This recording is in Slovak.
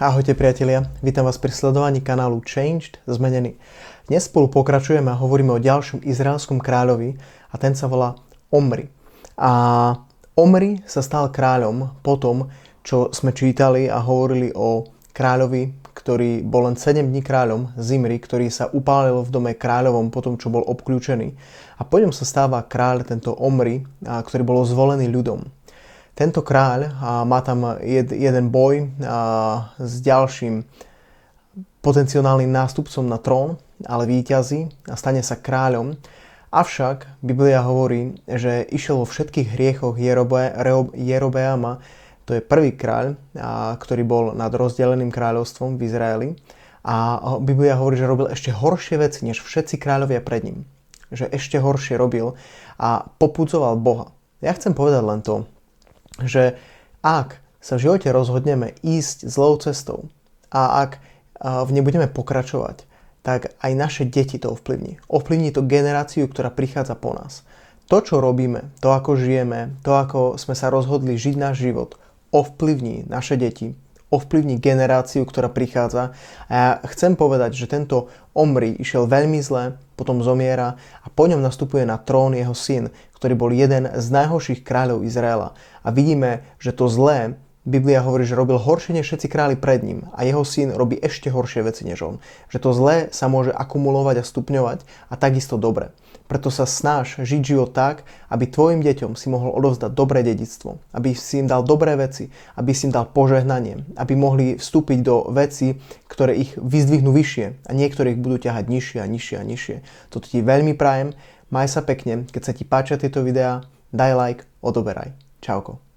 Ahojte priatelia, vítam vás pri sledovaní kanálu Changed, zmenený. Dnes spolu pokračujeme a hovoríme o ďalšom izraelskom kráľovi a ten sa volá Omri. A Omri sa stal kráľom po tom, čo sme čítali a hovorili o kráľovi, ktorý bol len 7 dní kráľom, Zimri, ktorý sa upálil v dome kráľovom po tom, čo bol obklúčený. A po ňom sa stáva kráľ, tento Omri, ktorý bol zvolený ľudom. Tento kráľ má tam jed, jeden boj s ďalším potenciálnym nástupcom na trón, ale víťazí a stane sa kráľom. Avšak Biblia hovorí, že išiel vo všetkých hriechoch Jerobe, Jerobeama, to je prvý kráľ, ktorý bol nad rozdeleným kráľovstvom v Izraeli. A Biblia hovorí, že robil ešte horšie veci, než všetci kráľovia pred ním. Že ešte horšie robil a popudzoval Boha. Ja chcem povedať len to, že ak sa v živote rozhodneme ísť zlou cestou a ak v nej budeme pokračovať, tak aj naše deti to ovplyvní. Ovplyvní to generáciu, ktorá prichádza po nás. To, čo robíme, to, ako žijeme, to, ako sme sa rozhodli žiť náš život, ovplyvní naše deti, ovplyvní generáciu, ktorá prichádza. A ja chcem povedať, že tento Omri išiel veľmi zle, potom zomiera a po ňom nastupuje na trón jeho syn, ktorý bol jeden z najhorších kráľov Izraela. A vidíme, že to zlé Biblia hovorí, že robil horšie než všetci králi pred ním a jeho syn robí ešte horšie veci než on. Že to zlé sa môže akumulovať a stupňovať a takisto dobre. Preto sa snaž žiť život tak, aby tvojim deťom si mohol odovzdať dobré dedictvo, aby si im dal dobré veci, aby si im dal požehnanie, aby mohli vstúpiť do veci, ktoré ich vyzdvihnú vyššie a niektoré ich budú ťahať nižšie a nižšie a nižšie. Toto ti veľmi prajem, maj sa pekne, keď sa ti páčia tieto videá, daj like, odoberaj. Čauko.